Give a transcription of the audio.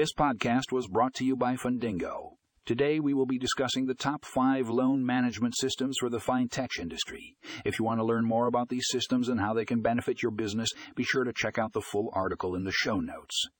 This podcast was brought to you by Fundingo. Today we will be discussing the top five loan management systems for the fintech industry. If you want to learn more about these systems and how they can benefit your business, be sure to check out the full article in the show notes.